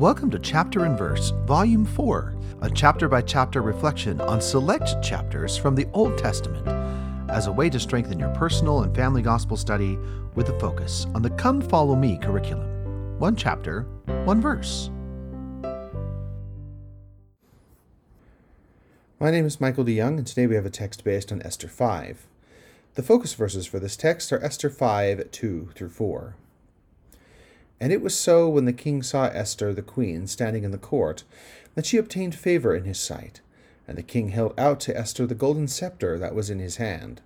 Welcome to Chapter and Verse, Volume 4, a chapter by chapter reflection on select chapters from the Old Testament as a way to strengthen your personal and family gospel study with a focus on the Come Follow Me curriculum. One chapter, one verse. My name is Michael DeYoung, and today we have a text based on Esther 5. The focus verses for this text are Esther 5 2 through 4. And it was so when the king saw Esther the queen standing in the court, that she obtained favor in his sight. And the king held out to Esther the golden scepter that was in his hand.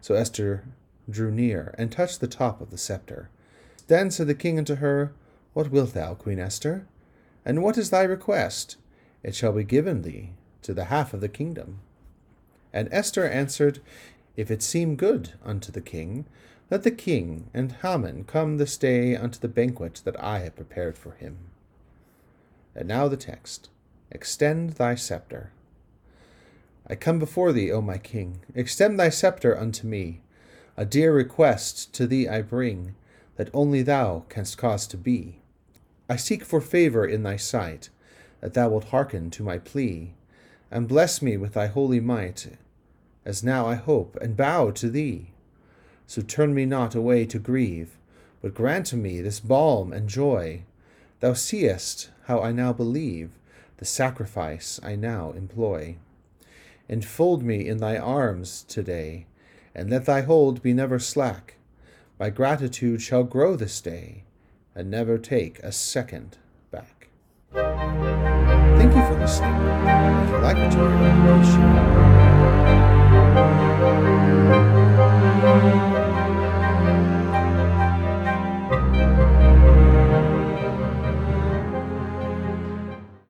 So Esther drew near, and touched the top of the scepter. Then said the king unto her, What wilt thou, Queen Esther? And what is thy request? It shall be given thee to the half of the kingdom. And Esther answered, If it seem good unto the king, let the king and Haman come this day unto the banquet that I have prepared for him. And now the text Extend thy scepter. I come before thee, O my king. Extend thy scepter unto me. A dear request to thee I bring, that only thou canst cause to be. I seek for favor in thy sight, that thou wilt hearken to my plea, and bless me with thy holy might, as now I hope and bow to thee. So turn me not away to grieve, but grant to me this balm and joy. Thou seest how I now believe the sacrifice I now employ. Enfold me in thy arms today, and let thy hold be never slack. My gratitude shall grow this day, and never take a second back. Thank you for listening. If you like what you hear, please share.